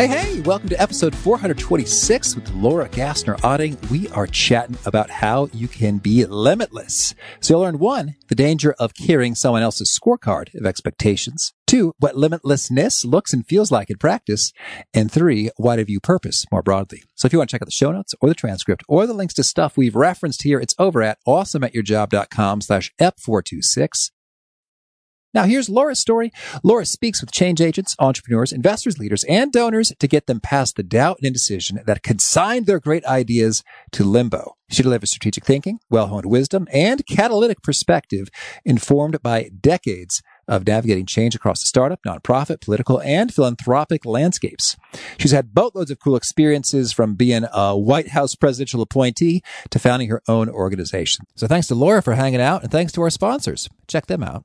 Hey, hey, welcome to episode 426 with Laura Gassner Otting. We are chatting about how you can be limitless. So you'll learn one, the danger of carrying someone else's scorecard of expectations. Two, what limitlessness looks and feels like in practice. And three, why to view purpose more broadly. So if you want to check out the show notes or the transcript or the links to stuff we've referenced here, it's over at awesomeatyourjob.com slash ep426. Now, here's Laura's story. Laura speaks with change agents, entrepreneurs, investors, leaders, and donors to get them past the doubt and indecision that consigned their great ideas to limbo. She delivers strategic thinking, well honed wisdom, and catalytic perspective informed by decades of navigating change across the startup, nonprofit, political, and philanthropic landscapes. She's had boatloads of cool experiences from being a White House presidential appointee to founding her own organization. So thanks to Laura for hanging out, and thanks to our sponsors. Check them out.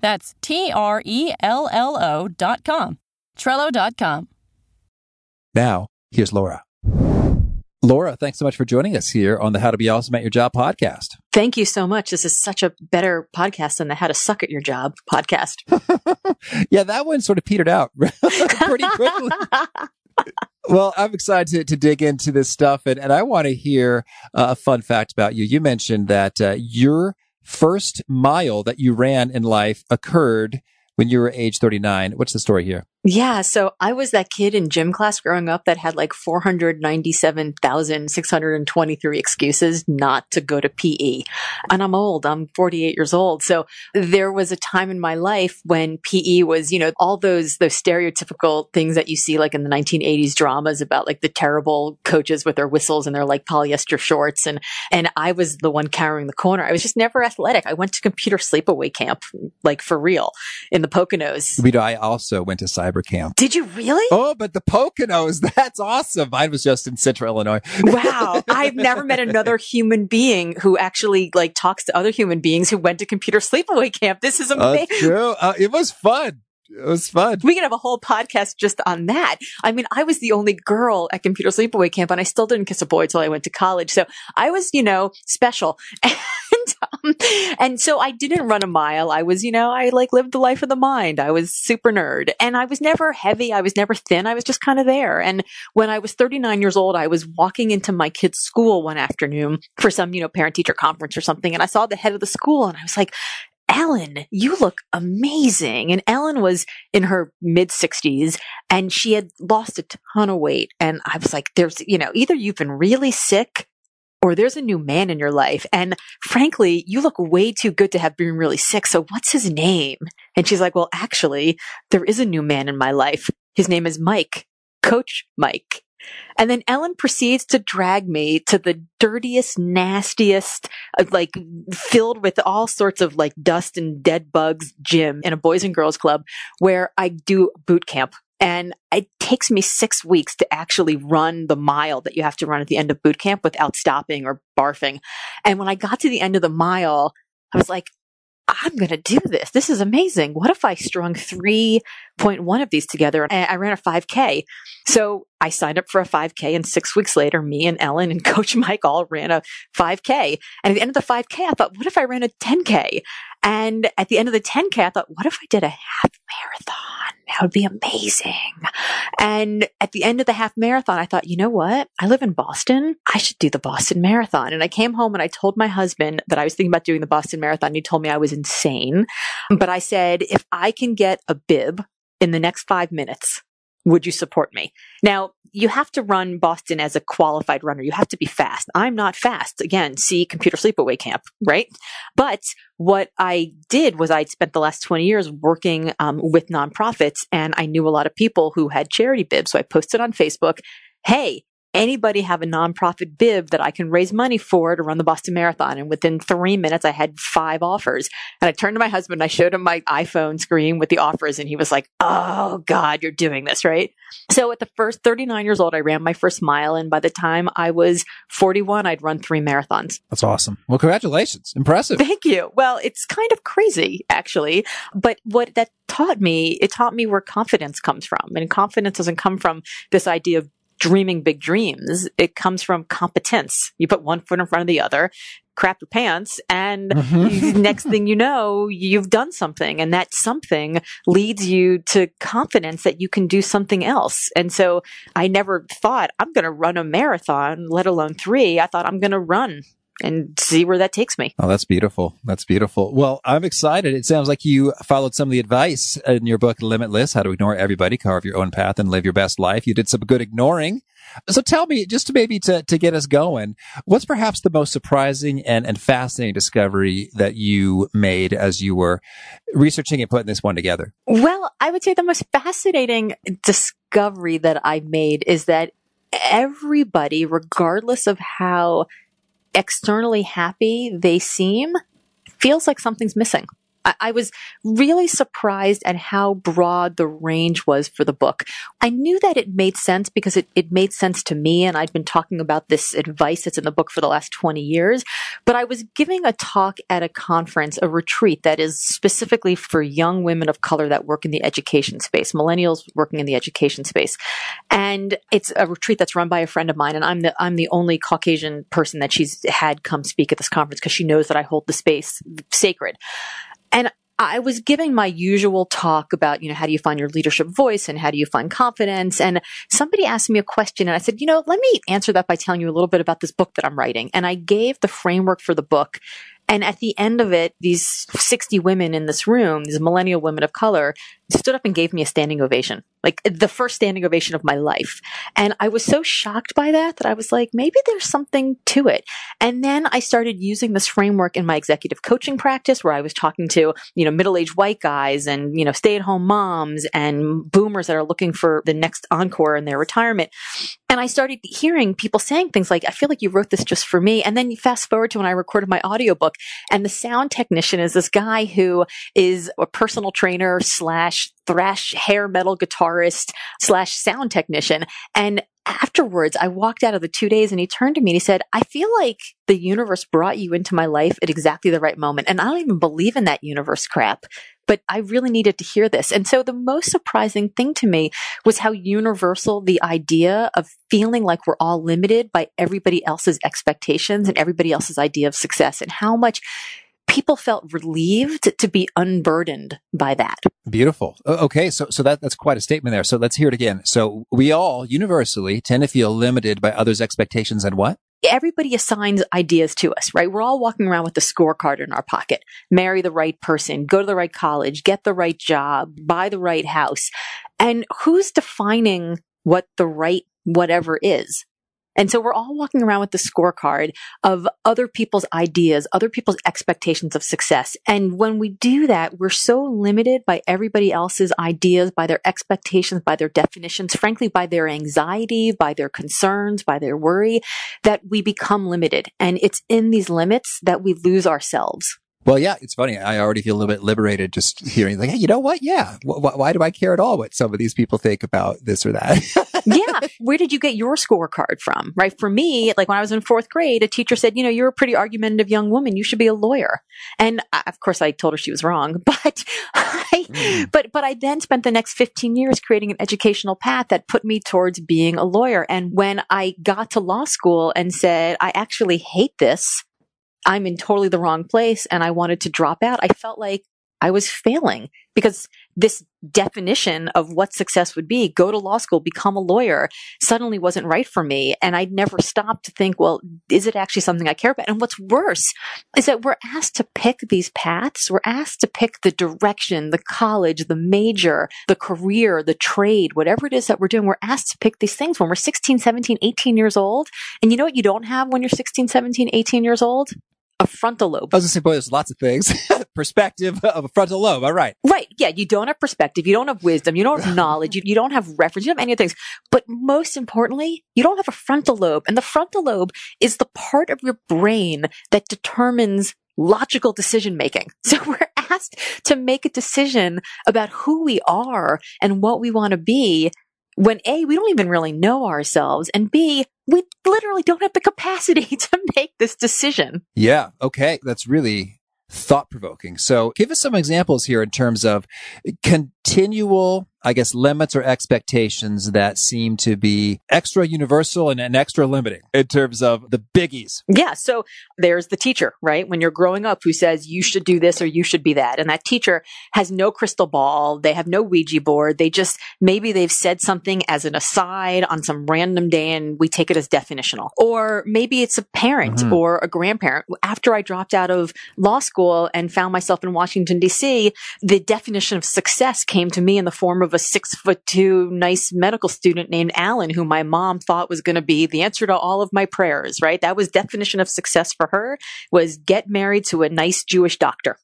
That's T R E L L O dot com. Trello dot com. Now, here's Laura. Laura, thanks so much for joining us here on the How to Be Awesome at Your Job podcast. Thank you so much. This is such a better podcast than the How to Suck at Your Job podcast. yeah, that one sort of petered out pretty quickly. well, I'm excited to, to, dig into this stuff, and, and I want to hear uh, a fun fact about you. You mentioned that uh, your first mile that you ran in life occurred when you were age 39. What's the story here? Yeah. So I was that kid in gym class growing up that had like 497,623 excuses not to go to PE. And I'm old. I'm 48 years old. So there was a time in my life when PE was, you know, all those, those stereotypical things that you see like in the 1980s dramas about like the terrible coaches with their whistles and their like polyester shorts. And, and I was the one carrying the corner. I was just never athletic. I went to computer sleepaway camp, like for real in the Poconos. We, do I also went to cyber cyber camp. Did you really? Oh, but the Poconos, that's awesome. Mine was just in central Illinois. wow. I've never met another human being who actually like talks to other human beings who went to computer sleepaway camp. This is amazing. Uh, true. Uh, it was fun. It was fun. We could have a whole podcast just on that. I mean, I was the only girl at computer sleepaway camp and I still didn't kiss a boy till I went to college. So I was, you know, special. And, um, and so I didn't run a mile. I was, you know, I like lived the life of the mind. I was super nerd and I was never heavy. I was never thin. I was just kind of there. And when I was 39 years old, I was walking into my kid's school one afternoon for some, you know, parent teacher conference or something. And I saw the head of the school and I was like, Ellen, you look amazing. And Ellen was in her mid 60s and she had lost a ton of weight. And I was like, there's, you know, either you've been really sick or there's a new man in your life. And frankly, you look way too good to have been really sick. So what's his name? And she's like, well, actually, there is a new man in my life. His name is Mike, Coach Mike. And then Ellen proceeds to drag me to the dirtiest, nastiest, uh, like filled with all sorts of like dust and dead bugs gym in a boys and girls club where I do boot camp. And it takes me six weeks to actually run the mile that you have to run at the end of boot camp without stopping or barfing. And when I got to the end of the mile, I was like, I'm going to do this. This is amazing. What if I strung 3.1 of these together and I ran a 5K? So I signed up for a 5K and six weeks later, me and Ellen and Coach Mike all ran a 5K. And at the end of the 5K, I thought, what if I ran a 10K? And at the end of the 10K, I thought, what if I did a half marathon? That would be amazing. And at the end of the half marathon, I thought, you know what? I live in Boston. I should do the Boston Marathon. And I came home and I told my husband that I was thinking about doing the Boston Marathon. He told me I was insane. But I said, if I can get a bib in the next five minutes, would you support me? Now, you have to run Boston as a qualified runner. You have to be fast. I'm not fast. Again, see computer sleepaway camp, right? But what I did was I'd spent the last 20 years working um, with nonprofits and I knew a lot of people who had charity bibs. So I posted on Facebook, Hey, anybody have a nonprofit bib that I can raise money for to run the Boston Marathon? And within three minutes, I had five offers. And I turned to my husband and I showed him my iPhone screen with the offers. And he was like, Oh God, you're doing this, right? So at the first 39 years old, I ran my first mile. And by the time I was 41, I'd run three marathons. That's awesome. Well, congratulations. Impressive. Thank you. Well, it's kind of crazy, actually. But what that taught me, it taught me where confidence comes from. And confidence doesn't come from this idea of dreaming big dreams. It comes from competence. You put one foot in front of the other, crap your pants, and mm-hmm. next thing you know, you've done something. And that something leads you to confidence that you can do something else. And so I never thought I'm going to run a marathon, let alone three. I thought I'm going to run and see where that takes me. Oh, that's beautiful. That's beautiful. Well, I'm excited. It sounds like you followed some of the advice in your book, Limitless, How to Ignore Everybody, Carve Your Own Path and Live Your Best Life. You did some good ignoring. So tell me, just to maybe to, to get us going, what's perhaps the most surprising and, and fascinating discovery that you made as you were researching and putting this one together? Well, I would say the most fascinating discovery that I made is that everybody, regardless of how externally happy they seem, feels like something's missing. I, I was really surprised at how broad the range was for the book. I knew that it made sense because it, it made sense to me, and I'd been talking about this advice that's in the book for the last 20 years. But I was giving a talk at a conference, a retreat that is specifically for young women of color that work in the education space, millennials working in the education space. And it's a retreat that's run by a friend of mine, and I'm the I'm the only Caucasian person that she's had come speak at this conference because she knows that I hold the space sacred. And I was giving my usual talk about, you know, how do you find your leadership voice and how do you find confidence? And somebody asked me a question and I said, you know, let me answer that by telling you a little bit about this book that I'm writing. And I gave the framework for the book. And at the end of it, these 60 women in this room, these millennial women of color, stood up and gave me a standing ovation, like the first standing ovation of my life. And I was so shocked by that that I was like, maybe there's something to it. And then I started using this framework in my executive coaching practice where I was talking to, you know, middle-aged white guys and, you know, stay-at-home moms and boomers that are looking for the next encore in their retirement. And I started hearing people saying things like, I feel like you wrote this just for me. And then you fast forward to when I recorded my audiobook and the sound technician is this guy who is a personal trainer slash thrash hair metal guitarist slash sound technician. And afterwards, I walked out of the two days and he turned to me and he said, I feel like the universe brought you into my life at exactly the right moment. And I don't even believe in that universe crap, but I really needed to hear this. And so the most surprising thing to me was how universal the idea of feeling like we're all limited by everybody else's expectations and everybody else's idea of success and how much people felt relieved to be unburdened by that. Beautiful. Okay, so so that that's quite a statement there. So let's hear it again. So we all universally tend to feel limited by others' expectations and what? Everybody assigns ideas to us, right? We're all walking around with a scorecard in our pocket. Marry the right person, go to the right college, get the right job, buy the right house. And who's defining what the right whatever is? And so we're all walking around with the scorecard of other people's ideas, other people's expectations of success. And when we do that, we're so limited by everybody else's ideas, by their expectations, by their definitions, frankly, by their anxiety, by their concerns, by their worry, that we become limited. And it's in these limits that we lose ourselves. Well, yeah, it's funny. I already feel a little bit liberated just hearing like, hey, you know what? Yeah. Wh- why do I care at all what some of these people think about this or that? yeah. Where did you get your scorecard from? Right. For me, like when I was in fourth grade, a teacher said, you know, you're a pretty argumentative young woman. You should be a lawyer. And I, of course I told her she was wrong, but I, mm. but, but I then spent the next 15 years creating an educational path that put me towards being a lawyer. And when I got to law school and said, I actually hate this, I'm in totally the wrong place and I wanted to drop out. I felt like I was failing because this definition of what success would be, go to law school, become a lawyer, suddenly wasn't right for me. And I'd never stopped to think, well, is it actually something I care about? And what's worse is that we're asked to pick these paths. We're asked to pick the direction, the college, the major, the career, the trade, whatever it is that we're doing. We're asked to pick these things when we're 16, 17, 18 years old. And you know what you don't have when you're 16, 17, 18 years old? A frontal lobe. I was going to say, boy, there's lots of things. perspective of a frontal lobe. All right. Right. Yeah. You don't have perspective. You don't have wisdom. You don't have knowledge. You, you don't have reference. You don't have any of things. But most importantly, you don't have a frontal lobe. And the frontal lobe is the part of your brain that determines logical decision making. So we're asked to make a decision about who we are and what we want to be when A, we don't even really know ourselves, and B, we literally don't have the capacity to make this decision. Yeah. Okay. That's really thought provoking. So give us some examples here in terms of continual I guess, limits or expectations that seem to be extra universal and, and, extra limiting in terms of the biggies. Yeah. So there's the teacher, right? When you're growing up who says you should do this or you should be that. And that teacher has no crystal ball. They have no Ouija board. They just, maybe they've said something as an aside on some random day and we take it as definitional. Or maybe it's a parent mm-hmm. or a grandparent. After I dropped out of law school and found myself in Washington, DC, the definition of success came to me in the form of of a six foot two nice medical student named Alan, who my mom thought was going to be the answer to all of my prayers, right? That was definition of success for her was get married to a nice Jewish doctor.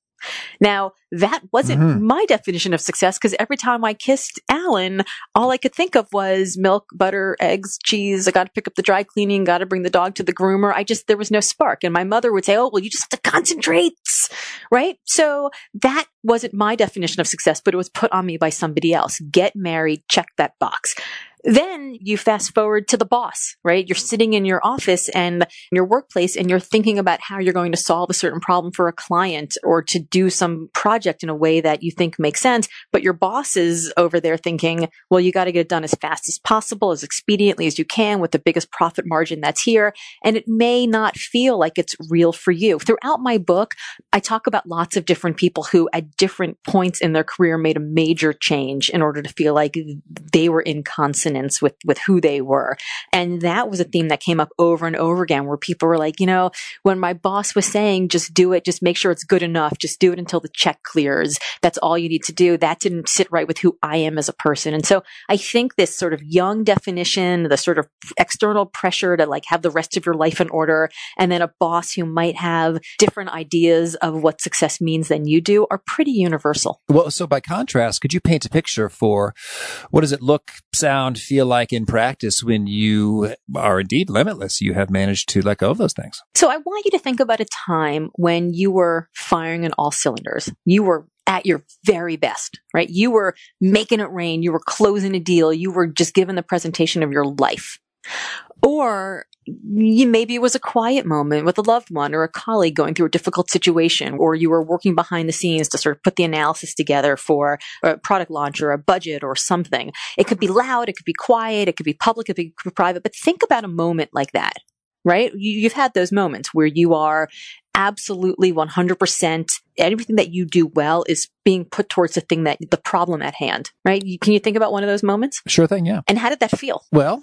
Now, that wasn't mm-hmm. my definition of success because every time I kissed Alan, all I could think of was milk, butter, eggs, cheese. I got to pick up the dry cleaning, got to bring the dog to the groomer. I just, there was no spark. And my mother would say, Oh, well, you just have to concentrate. Right. So that wasn't my definition of success, but it was put on me by somebody else. Get married, check that box. Then you fast forward to the boss, right? You're sitting in your office and your workplace and you're thinking about how you're going to solve a certain problem for a client or to do some project in a way that you think makes sense. But your boss is over there thinking, well, you got to get it done as fast as possible, as expediently as you can with the biggest profit margin that's here. And it may not feel like it's real for you. Throughout my book, I talk about lots of different people who at different points in their career made a major change in order to feel like they were in consonance resonance with, with who they were. And that was a theme that came up over and over again where people were like, you know, when my boss was saying, just do it, just make sure it's good enough, just do it until the check clears. That's all you need to do. That didn't sit right with who I am as a person. And so I think this sort of young definition, the sort of external pressure to like have the rest of your life in order, and then a boss who might have different ideas of what success means than you do are pretty universal. Well, so by contrast, could you paint a picture for what does it look, sound, feel like in practice when you are indeed limitless, you have managed to let go of those things? So I want you to think about a time when you were firing on all cylinders. You were at your very best, right? You were making it rain. You were closing a deal. You were just given the presentation of your life. Or you, maybe it was a quiet moment with a loved one or a colleague going through a difficult situation, or you were working behind the scenes to sort of put the analysis together for a product launch or a budget or something. It could be loud, it could be quiet, it could be public, it could be private, but think about a moment like that, right? You, you've had those moments where you are absolutely 100% everything that you do well is being put towards the thing that the problem at hand, right? You, can you think about one of those moments? Sure thing, yeah. And how did that feel? Well,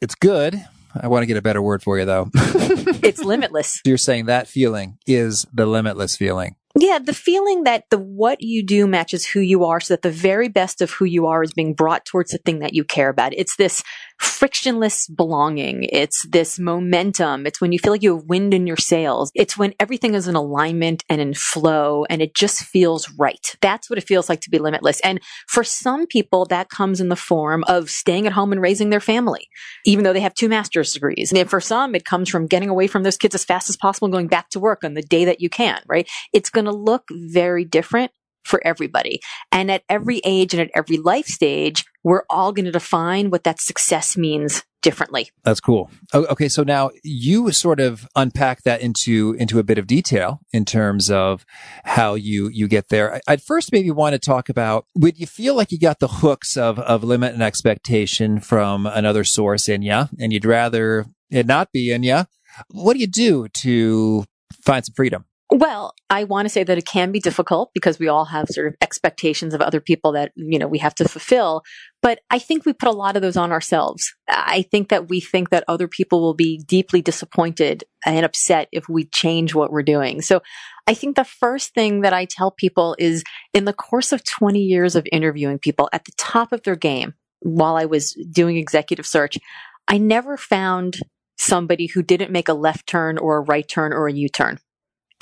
it's good. I want to get a better word for you though. it's limitless. You're saying that feeling is the limitless feeling. Yeah, the feeling that the what you do matches who you are so that the very best of who you are is being brought towards the thing that you care about. It's this frictionless belonging. It's this momentum. It's when you feel like you have wind in your sails. It's when everything is in alignment and in flow and it just feels right. That's what it feels like to be limitless. And for some people, that comes in the form of staying at home and raising their family, even though they have two master's degrees. And for some, it comes from getting away from those kids as fast as possible and going back to work on the day that you can, right? It's going to look very different for everybody. And at every age and at every life stage, we're all going to define what that success means differently. That's cool. Okay, so now you sort of unpack that into into a bit of detail in terms of how you you get there. I'd first maybe want to talk about would you feel like you got the hooks of of limit and expectation from another source in you and you'd rather it not be in you? What do you do to find some freedom? Well, I want to say that it can be difficult because we all have sort of expectations of other people that, you know, we have to fulfill. But I think we put a lot of those on ourselves. I think that we think that other people will be deeply disappointed and upset if we change what we're doing. So I think the first thing that I tell people is in the course of 20 years of interviewing people at the top of their game while I was doing executive search, I never found somebody who didn't make a left turn or a right turn or a U turn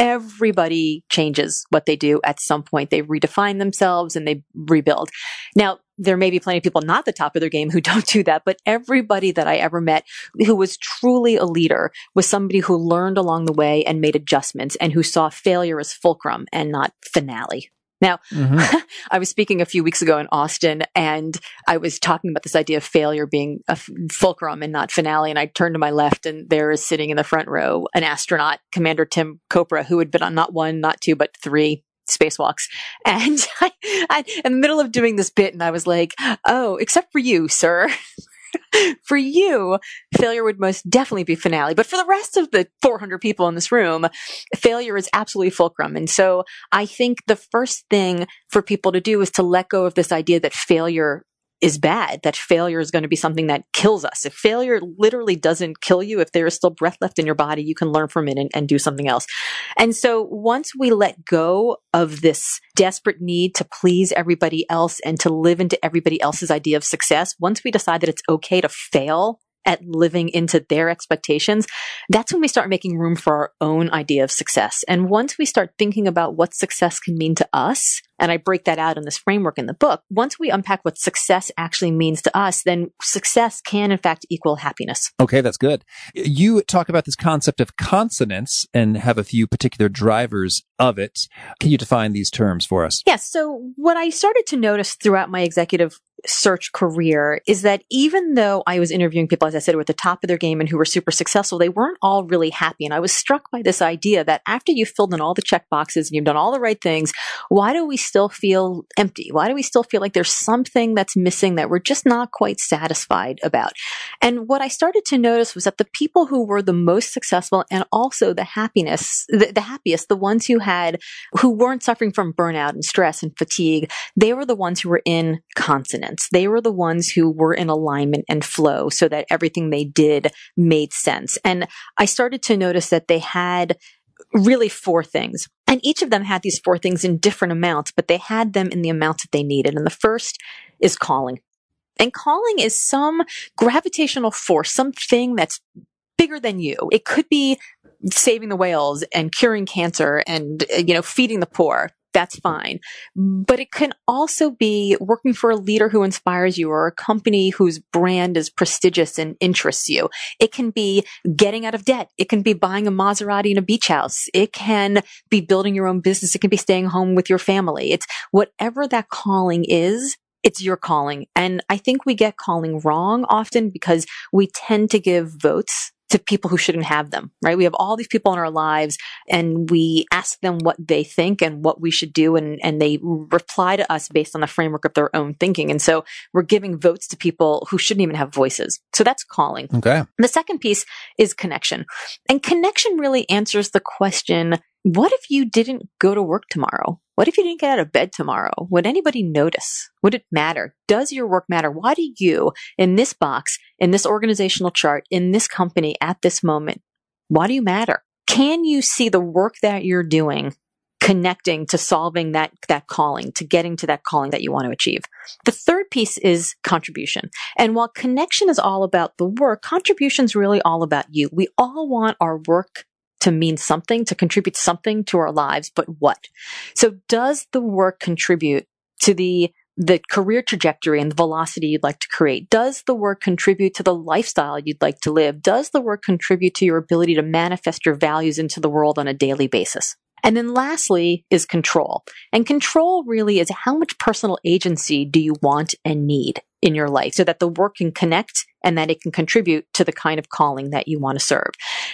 everybody changes what they do at some point. They redefine themselves and they rebuild. Now, there may be plenty of people not the top of their game who don't do that, but everybody that I ever met who was truly a leader was somebody who learned along the way and made adjustments and who saw failure as fulcrum and not finale. Now, mm-hmm. I was speaking a few weeks ago in Austin and I was talking about this idea of failure being a fulcrum and not finale. And I turned to my left and there is sitting in the front row an astronaut, Commander Tim Kopra, who had been on not one, not two, but three spacewalks. And I, I, in the middle of doing this bit, and I was like, oh, except for you, sir. for you, failure would most definitely be finale. But for the rest of the 400 people in this room, failure is absolutely fulcrum. And so I think the first thing for people to do is to let go of this idea that failure is bad, that failure is going to be something that kills us. If failure literally doesn't kill you, if there is still breath left in your body, you can learn from it and, and, do something else. And so once we let go of this desperate need to please everybody else and to live into everybody else's idea of success, once we decide that it's okay to fail at living into their expectations, that's when we start making room for our own idea of success. And once we start thinking about what success can mean to us, and I break that out in this framework in the book, once we unpack what success actually means to us, then success can in fact equal happiness. Okay, that's good. You talk about this concept of consonance and have a few particular drivers of it. Can you define these terms for us? Yes. So what I started to notice throughout my executive search career is that even though I was interviewing people, as I said, who were at the top of their game and who were super successful, they weren't all really happy. And I was struck by this idea that after you've filled in all the check boxes and you've done all the right things, why do we still feel empty? Why do we still feel like there's something that's missing that we're just not quite satisfied about? And what I started to notice was that the people who were the most successful and also the happiness, the, the happiest, the ones who had, who weren't suffering from burnout and stress and fatigue, they were the ones who were in consonance They were the ones who were in alignment and flow so that everything they did made sense. And I started to notice that they had really four things. And each of them had these four things in different amounts, but they had them in the amounts that they needed. And the first is calling. And calling is some gravitational force, something that's bigger than you. It could be saving the whales and curing cancer and, you know, feeding the poor that's fine. But it can also be working for a leader who inspires you or a company whose brand is prestigious and interests you. It can be getting out of debt. It can be buying a Maserati in a beach house. It can be building your own business. It can be staying home with your family. It's whatever that calling is. It's your calling. And I think we get calling wrong often because we tend to give votes to people who shouldn't have them, right? We have all these people in our lives and we ask them what they think and what we should do. And, and they reply to us based on the framework of their own thinking. And so we're giving votes to people who shouldn't even have voices. So that's calling. Okay. The second piece is connection. And connection really answers the question, what if you didn't go to work tomorrow? What if you didn't get out of bed tomorrow? Would anybody notice? Would it matter? Does your work matter? Why do you, in this box, in this organizational chart, in this company at this moment, why do you matter? Can you see the work that you're doing connecting to solving that, that calling, to getting to that calling that you want to achieve? The third piece is contribution. And while connection is all about the work, contribution is really all about you. We all want our work to mean something, to contribute something to our lives, but what? So does the work contribute to the the career trajectory and the velocity you'd like to create? Does the work contribute to the lifestyle you'd like to live? Does the work contribute to your ability to manifest your values into the world on a daily basis? And then lastly is control. And control really is how much personal agency do you want and need in your life so that the work can connect and that it can contribute to the kind of calling that you want to serve.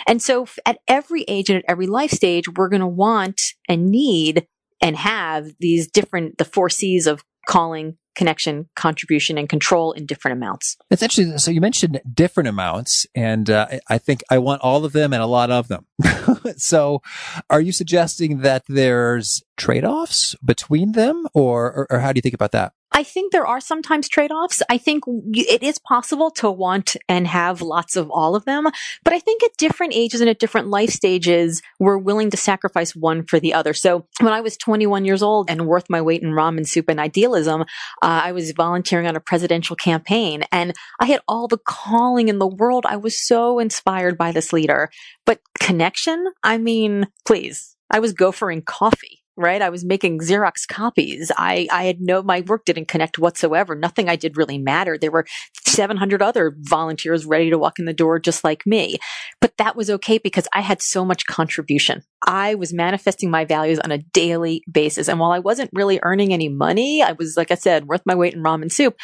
And so at every age and at every life stage, we're going to want and need and have these different, the four C's of calling, connection, contribution, and control in different amounts. It's interesting. So you mentioned different amounts, and uh, I think I want all of them and a lot of them. so are you suggesting that there's trade offs between them, or, or, or how do you think about that? I think there are sometimes trade offs. I think it is possible to want and have lots of all of them. But I think at different ages and at different life stages, we're willing to sacrifice one for the other. So when I was 21 years old and worth my weight in ramen soup and idealism, uh, I was volunteering on a presidential campaign and I had all the calling in the world. I was so inspired by this leader. But connection? I mean, please. I was gophering coffee right? I was making Xerox copies. I, I had no, my work didn't connect whatsoever. Nothing I did really mattered. There were 700 other volunteers ready to walk in the door just like me. But that was okay because I had so much contribution. I was manifesting my values on a daily basis. And while I wasn't really earning any money, I was, like I said, worth my weight in ramen soup.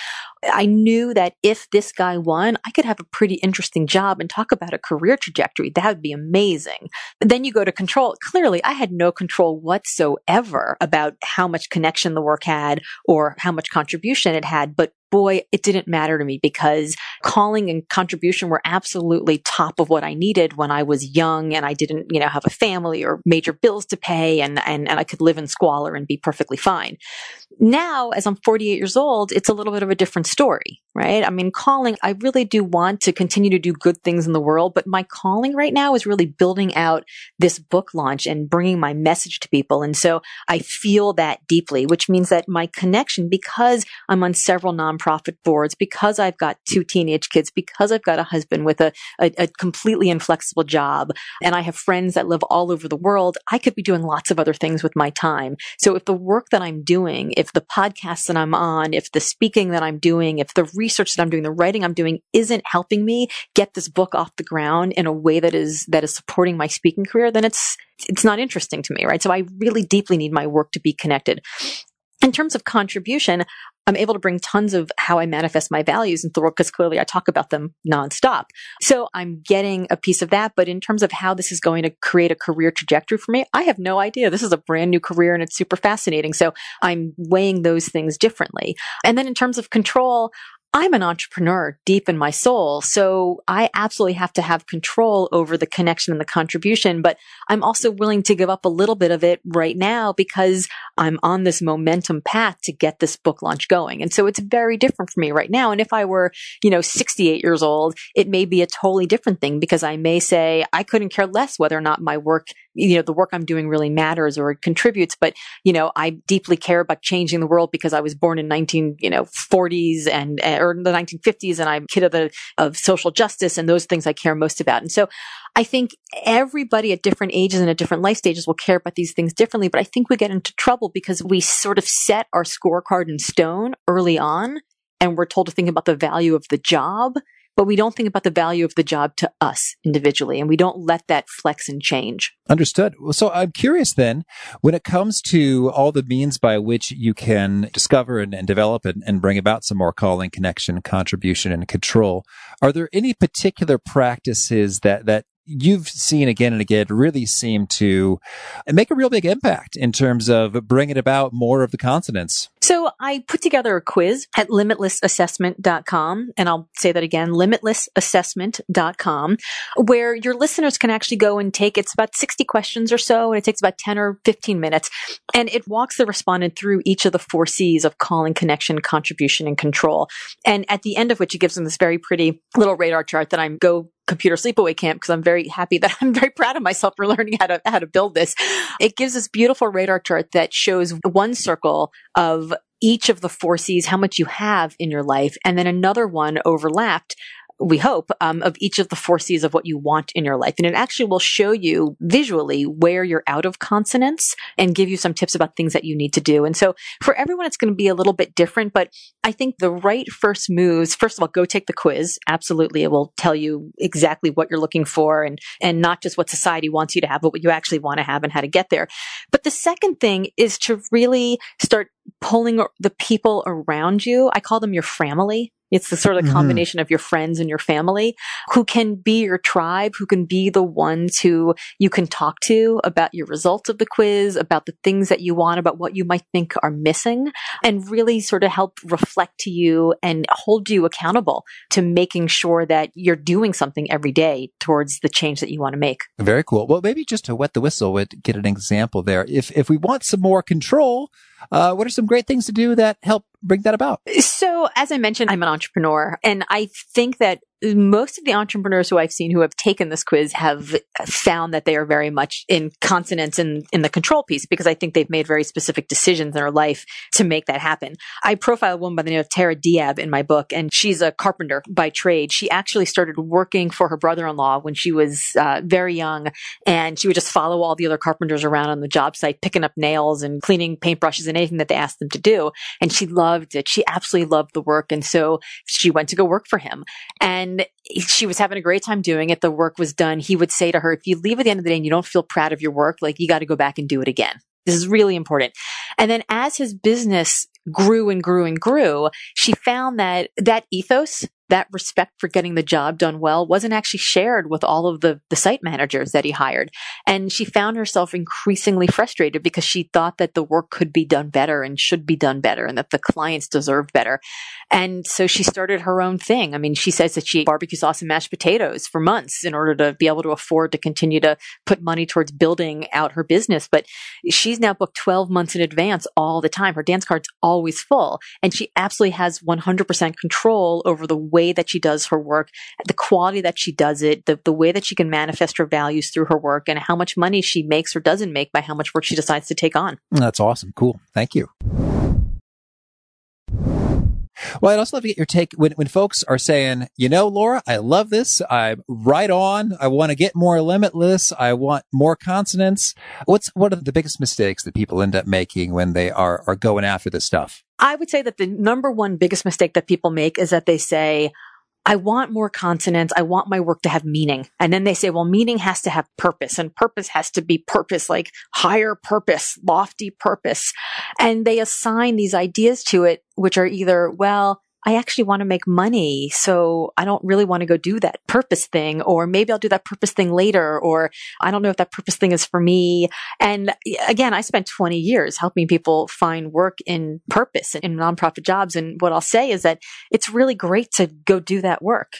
I knew that if this guy won, I could have a pretty interesting job and talk about a career trajectory. That would be amazing. But then you go to control. Clearly, I had no control whatsoever about how much connection the work had or how much contribution it had. But boy, it didn't matter to me because calling and contribution were absolutely top of what I needed when I was young and I didn't, you know, have a family or major bills to pay and, and, and I could live in squalor and be perfectly fine. Now, as I'm 48 years old, it's a little bit of a different story, right? I mean, calling, I really do want to continue to do good things in the world, but my calling right now is really building out this book launch and bringing my message to people. And so I feel that deeply, which means that my connection, because I'm on several nonprofit nonprofit boards, because I've got two teenage kids, because I've got a husband with a, a, a completely inflexible job, and I have friends that live all over the world, I could be doing lots of other things with my time. So if the work that I'm doing, if the podcasts that I'm on, if the speaking that I'm doing, if the research that I'm doing, the writing I'm doing isn't helping me get this book off the ground in a way that is, that is supporting my speaking career, then it's, it's not interesting to me, right? So I really deeply need my work to be connected. In terms of contribution, I'm able to bring tons of how I manifest my values into the world because clearly I talk about them nonstop. So I'm getting a piece of that. But in terms of how this is going to create a career trajectory for me, I have no idea. This is a brand new career and it's super fascinating. So I'm weighing those things differently. And then in terms of control, I'm an entrepreneur deep in my soul. So I absolutely have to have control over the connection and the contribution, but I'm also willing to give up a little bit of it right now because I'm on this momentum path to get this book launch going. And so it's very different for me right now. And if I were, you know, 68 years old, it may be a totally different thing because I may say I couldn't care less whether or not my work you know, the work I'm doing really matters or it contributes. But, you know, I deeply care about changing the world because I was born in 19, you know, 40s and, eh, or the 1950s and I'm kid of the, of social justice and those things I care most about. And so I think everybody at different ages and at different life stages will care about these things differently. But I think we get into trouble because we sort of set our scorecard in stone early on and we're told to think about the value of the job but we don't think about the value of the job to us individually and we don't let that flex and change. Understood. So I'm curious then, when it comes to all the means by which you can discover and, and develop and, and bring about some more calling, connection, contribution, and control, are there any particular practices that, that you've seen again and again really seem to make a real big impact in terms of bringing about more of the consonance. So I put together a quiz at limitlessassessment.com. And I'll say that again, limitlessassessment.com, where your listeners can actually go and take, it's about 60 questions or so, and it takes about 10 or 15 minutes. And it walks the respondent through each of the four C's of calling, connection, contribution, and control. And at the end of which it gives them this very pretty little radar chart that I'm go computer sleepaway camp because I'm very happy that I'm very proud of myself for learning how to how to build this. It gives this beautiful radar chart that shows one circle of each of the four C's, how much you have in your life, and then another one overlapped we hope, um, of each of the four C's of what you want in your life. And it actually will show you visually where you're out of consonance and give you some tips about things that you need to do. And so for everyone, it's going to be a little bit different, but I think the right first moves, first of all, go take the quiz. Absolutely. It will tell you exactly what you're looking for and, and not just what society wants you to have, but what you actually want to have and how to get there. But the second thing is to really start pulling the people around you. I call them your family It's the sort of Mhm. combination of your friends and your family who can be your tribe, who can be the ones who you can talk to about your results of the quiz, about the things that you want, about what you might think are missing, and really sort of help reflect to you and hold you accountable to making sure that you're doing something every day towards the change that you want to make. Very cool. Well, maybe just to wet the whistle, would get an example there. If if we want some more control, uh, what are some great things to do that help bring that about? So, as I mentioned, I'm an entrepreneur, and I think that most of the entrepreneurs who I've seen who have taken this quiz have found that they are very much in consonance in, in the control piece because I think they've made very specific decisions in their life to make that happen. I profile a woman by the name of Tara Diab in my book, and she's a carpenter by trade. She actually started working for her brother in law when she was uh, very young, and she would just follow all the other carpenters around on the job site, picking up nails and cleaning paintbrushes and anything that they asked them to do. And she loved it. She absolutely loved the work. And so she went to go work for him. And she was having a great time doing it. The work was done. He would say to her, if you leave at the end of the day and you don't feel proud of your work, like you got to go back and do it again. This is really important. And then as his business grew and grew and grew, she found that that ethos, that respect for getting the job done well wasn't actually shared with all of the, the site managers that he hired. And she found herself increasingly frustrated because she thought that the work could be done better and should be done better and that the clients deserved better. And so she started her own thing. I mean, she says that she barbecue sauce and mashed potatoes for months in order to be able to afford to continue to put money towards building out her business. But she's now booked 12 months in advance all the time. Her dance card's always full. And she absolutely has 100% control over the way that she does her work, the quality that she does it, the, the way that she can manifest her values through her work, and how much money she makes or doesn't make by how much work she decides to take on. That's awesome. Cool. Thank you. Well, I'd also love to get your take when, when folks are saying, you know, Laura, I love this. I'm right on. I want to get more limitless. I want more consonance. What's what are the biggest mistakes that people end up making when they are are going after this stuff? I would say that the number one biggest mistake that people make is that they say, I want more consonance. I want my work to have meaning. And then they say, well, meaning has to have purpose and purpose has to be purpose, like higher purpose, lofty purpose. And they assign these ideas to it, which are either, well, I actually want to make money. So I don't really want to go do that purpose thing, or maybe I'll do that purpose thing later, or I don't know if that purpose thing is for me. And eh, again, I spent 20 years helping people find work in purpose in nonprofit jobs. And what I'll say is that it's really great to go do that work.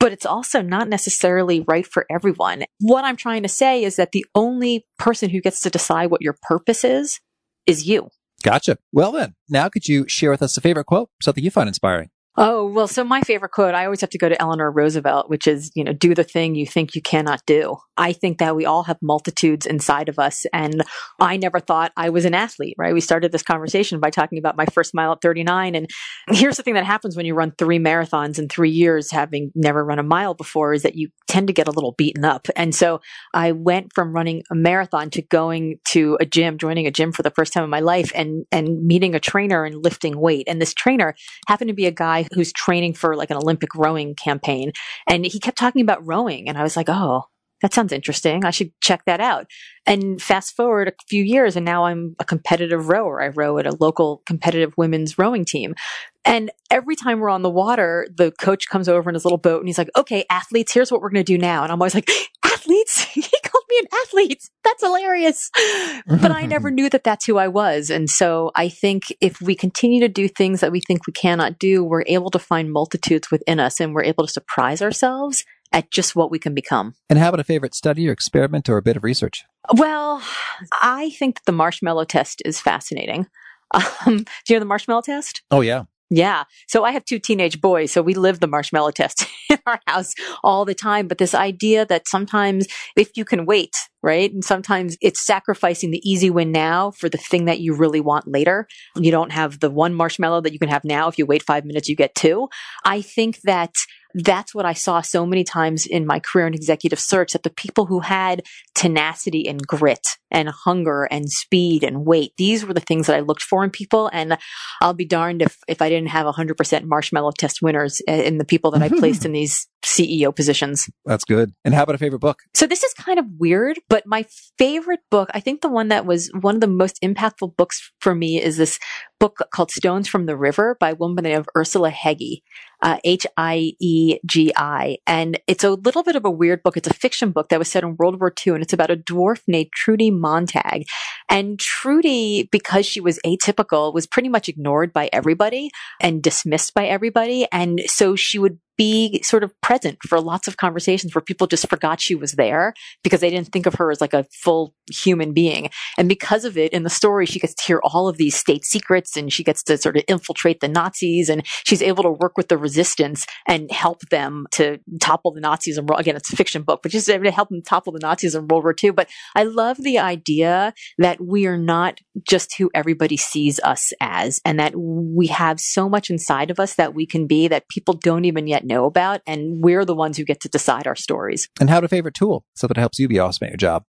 But it's also not necessarily right for everyone. What I'm trying to say is that the only person who gets to decide what your purpose is, is you. Gotcha. Well then, now could you share with us a favorite quote, something you find inspiring? Oh, well, so my favorite quote, I always have to go to Eleanor Roosevelt, which is, you know, do the thing you think you cannot do. I think that we all have multitudes inside of us. And I never thought I was an athlete, right? We started this conversation by talking about my first mile at 39. And here's the thing that happens when you run three marathons in three years, having never run a mile before, is that you tend to get a little beaten up. And so I went from running a marathon to going to a gym, joining a gym for the first time in my life and, and meeting a trainer and lifting weight. And this trainer happened to be a guy who's training for like an Olympic rowing campaign. And he kept talking about rowing. And I was like, oh, that sounds interesting. I should check that out. And fast forward a few years, and now I'm a competitive rower. I row at a local competitive women's rowing team. And every time we're on the water, the coach comes over in his little boat and he's like, okay, athletes, here's what we're going to do now. And I'm always like, athletes? Me an athlete. That's hilarious. but I never knew that that's who I was. And so I think if we continue to do things that we think we cannot do, we're able to find multitudes within us and we're able to surprise ourselves at just what we can become. And how about a favorite study or experiment or a bit of research? Well, I think that the marshmallow test is fascinating. Um, do you know the marshmallow test? Oh yeah. Yeah. So I have two teenage boys, so we live the marshmallow test in our house all the time. But this idea that sometimes if you can wait, right? And sometimes it's sacrificing the easy win now for the thing that you really want later. You don't have the one marshmallow that you can have now. If you wait five minutes, you get two. I think that that's what I saw so many times in my career in executive search that the people who had tenacity and grit and hunger and speed and weight, these were the things that I looked for in people. And I'll be darned if, if I didn't have 100% marshmallow test winners eh, in the people that I placed in these CEO positions. That's good. And how about a favorite book? So this is kind of weird, but my favorite book, I think the one that was one of the most impactful books for me is this book called Stones from the River by a woman by the name of Ursula Hegi, uh, H I E G I. And it's a little bit of a weird book. It's a fiction book that was set in World War II, and it's about a dwarf named Trudy Montag. And Trudy, because she was atypical, was pretty much ignored by everybody and dismissed by everybody. And so she would be sort of present for lots of conversations where people just forgot she was there because they didn't think of her as like a full human being. And because of it, in the story, she gets to hear all of these state secrets and she gets to sort of infiltrate the Nazis and she's able to work with the resistance and help them to topple the Nazis. And again, it's a fiction book, but just to help them topple the Nazis in World War II. But I love the idea that we are not just who everybody sees us as and that we have so much inside of us that we can be that people don't even yet know about. And we're the ones who get to decide our stories. And how to favorite tool? Something that helps you be awesome at your job.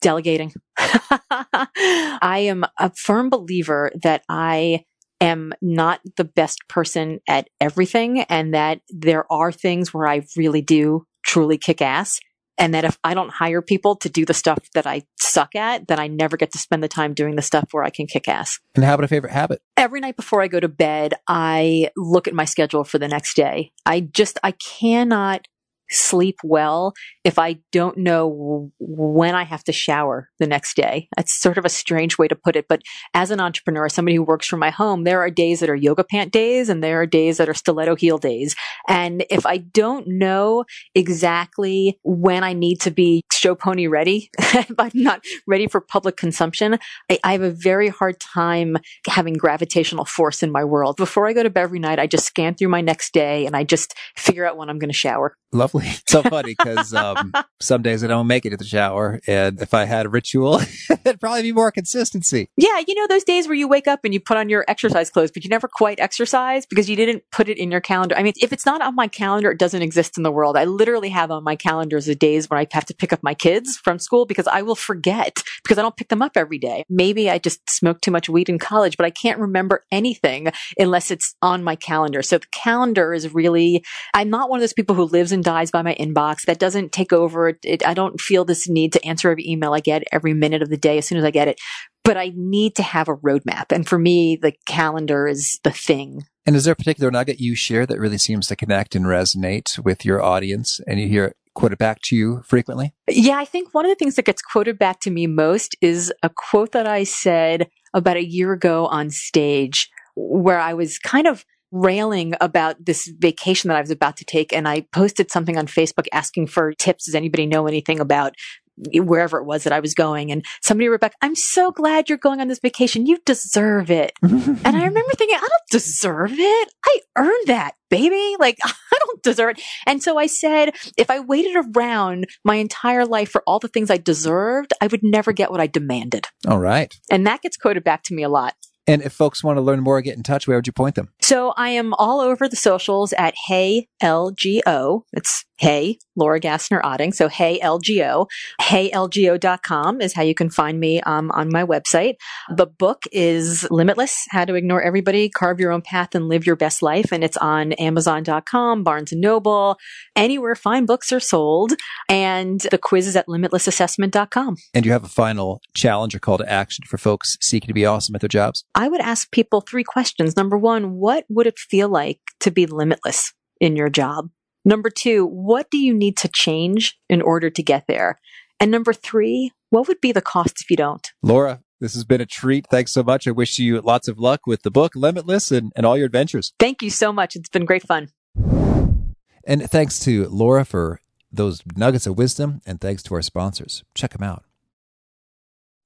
Delegating. I am a firm believer that I am not the best person at everything and that there are things where I really do truly kick ass. And that if I don't hire people to do the stuff that I suck at, then I never get to spend the time doing the stuff where I can kick ass. And how about a favorite habit? Every night before I go to bed, I look at my schedule for the next day. I just, I cannot sleep well if I don't know when I have to shower the next day. That's sort of a strange way to put it. But as an entrepreneur, somebody who works from my home, there are days that are yoga pant days and there are days that are stiletto heel days. And if I don't know exactly when I need to be show pony ready, if I'm not ready for public consumption, I, I have a very hard time having gravitational force in my world. Before I go to bed every night, I just scan through my next day and I just figure out when I'm going to shower. Lovely. So funny because um, some days I don't make it to the shower. And if I had a ritual, it'd probably be more consistency. Yeah. You know, those days where you wake up and you put on your exercise clothes, but you never quite exercise because you didn't put it in your calendar. I mean, if it's not on my calendar, it doesn't exist in the world. I literally have on my calendars the days when I have to pick up my kids from school because I will forget because I don't pick them up every day. Maybe I just smoked too much weed in college, but I can't remember anything unless it's on my calendar. So the calendar is really, I'm not one of those people who lives and dies by my inbox. That doesn't take over. It, I don't feel this need to answer every email I get every minute of the day as soon as I get it. But I need to have a roadmap. And for me, the calendar is the thing. And is there a particular nugget you share that really seems to connect and resonate with your audience and you hear it quoted back to you frequently? Yeah, I think one of the things that gets quoted back to me most is a quote that I said about a year ago on stage where I was kind of railing about this vacation that I was about to take. And I posted something on Facebook asking for tips. Does anybody know anything about wherever it was that I was going. And somebody wrote back, I'm so glad you're going on this vacation. You deserve it. and I remember thinking, I don't deserve it. I earned that, baby. Like, I don't deserve it. And so I said, if I waited around my entire life for all the things I deserved, I would never get what I demanded. All right. And that gets quoted back to me a lot. And if folks want to learn more, get in touch, where would you point them? So I am all over the socials at Hey LGO. It's Hey Laura Gassner Otting. So Hey LGO. HeyLGO.com is how you can find me um, on my website. The book is Limitless: How to Ignore Everybody, Carve Your Own Path, and Live Your Best Life. And it's on Amazon.com, Barnes and Noble, anywhere fine books are sold. And the quiz is at LimitlessAssessment.com. And you have a final challenge or call to action for folks seeking to be awesome at their jobs? I would ask people three questions. Number one, what would it feel like to be limitless in your job? Number two, what do you need to change in order to get there? And number three, what would be the cost if you don't? Laura, this has been a treat. Thanks so much. I wish you lots of luck with the book, Limitless, and, and all your adventures. Thank you so much. It's been great fun. And thanks to Laura for those nuggets of wisdom, and thanks to our sponsors. Check them out.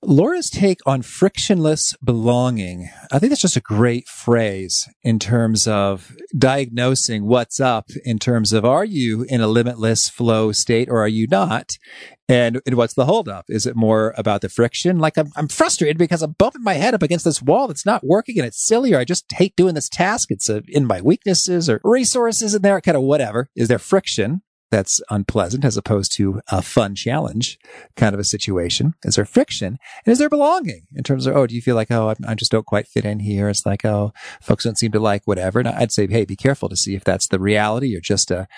Laura's take on frictionless belonging. I think that's just a great phrase in terms of diagnosing what's up in terms of are you in a limitless flow state or are you not? And, and what's the holdup? Is it more about the friction? Like I'm, I'm frustrated because I'm bumping my head up against this wall that's not working and it's silly or I just hate doing this task. It's a, in my weaknesses or resources in there, kind of whatever. Is there friction? That's unpleasant as opposed to a fun challenge kind of a situation? Is there friction? And is there belonging in terms of, oh, do you feel like, oh, I, I just don't quite fit in here? It's like, oh, folks don't seem to like whatever. And I'd say, hey, be careful to see if that's the reality or just a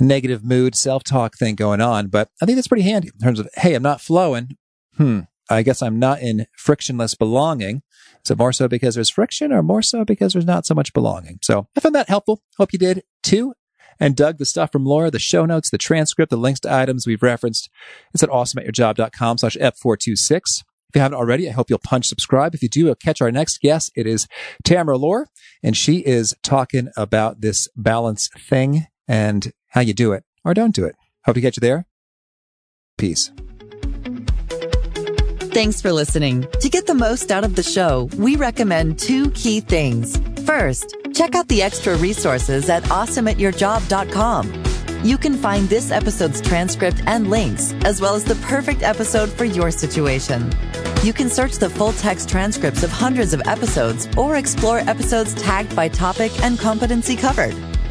negative mood, self talk thing going on. But I think that's pretty handy in terms of, hey, I'm not flowing. Hmm. I guess I'm not in frictionless belonging. Is it more so because there's friction or more so because there's not so much belonging? So I found that helpful. Hope you did too. And Doug, the stuff from Laura, the show notes, the transcript, the links to items we've referenced, it's at awesomeatyourjob.com slash F426. If you haven't already, I hope you'll punch subscribe. If you do, catch our next guest. It is Tamara Lohr, and she is talking about this balance thing and how you do it or don't do it. Hope to catch you there. Peace. Thanks for listening. To get the most out of the show, we recommend two key things. First, check out the extra resources at awesomeatyourjob.com. You can find this episode's transcript and links, as well as the perfect episode for your situation. You can search the full text transcripts of hundreds of episodes or explore episodes tagged by topic and competency covered.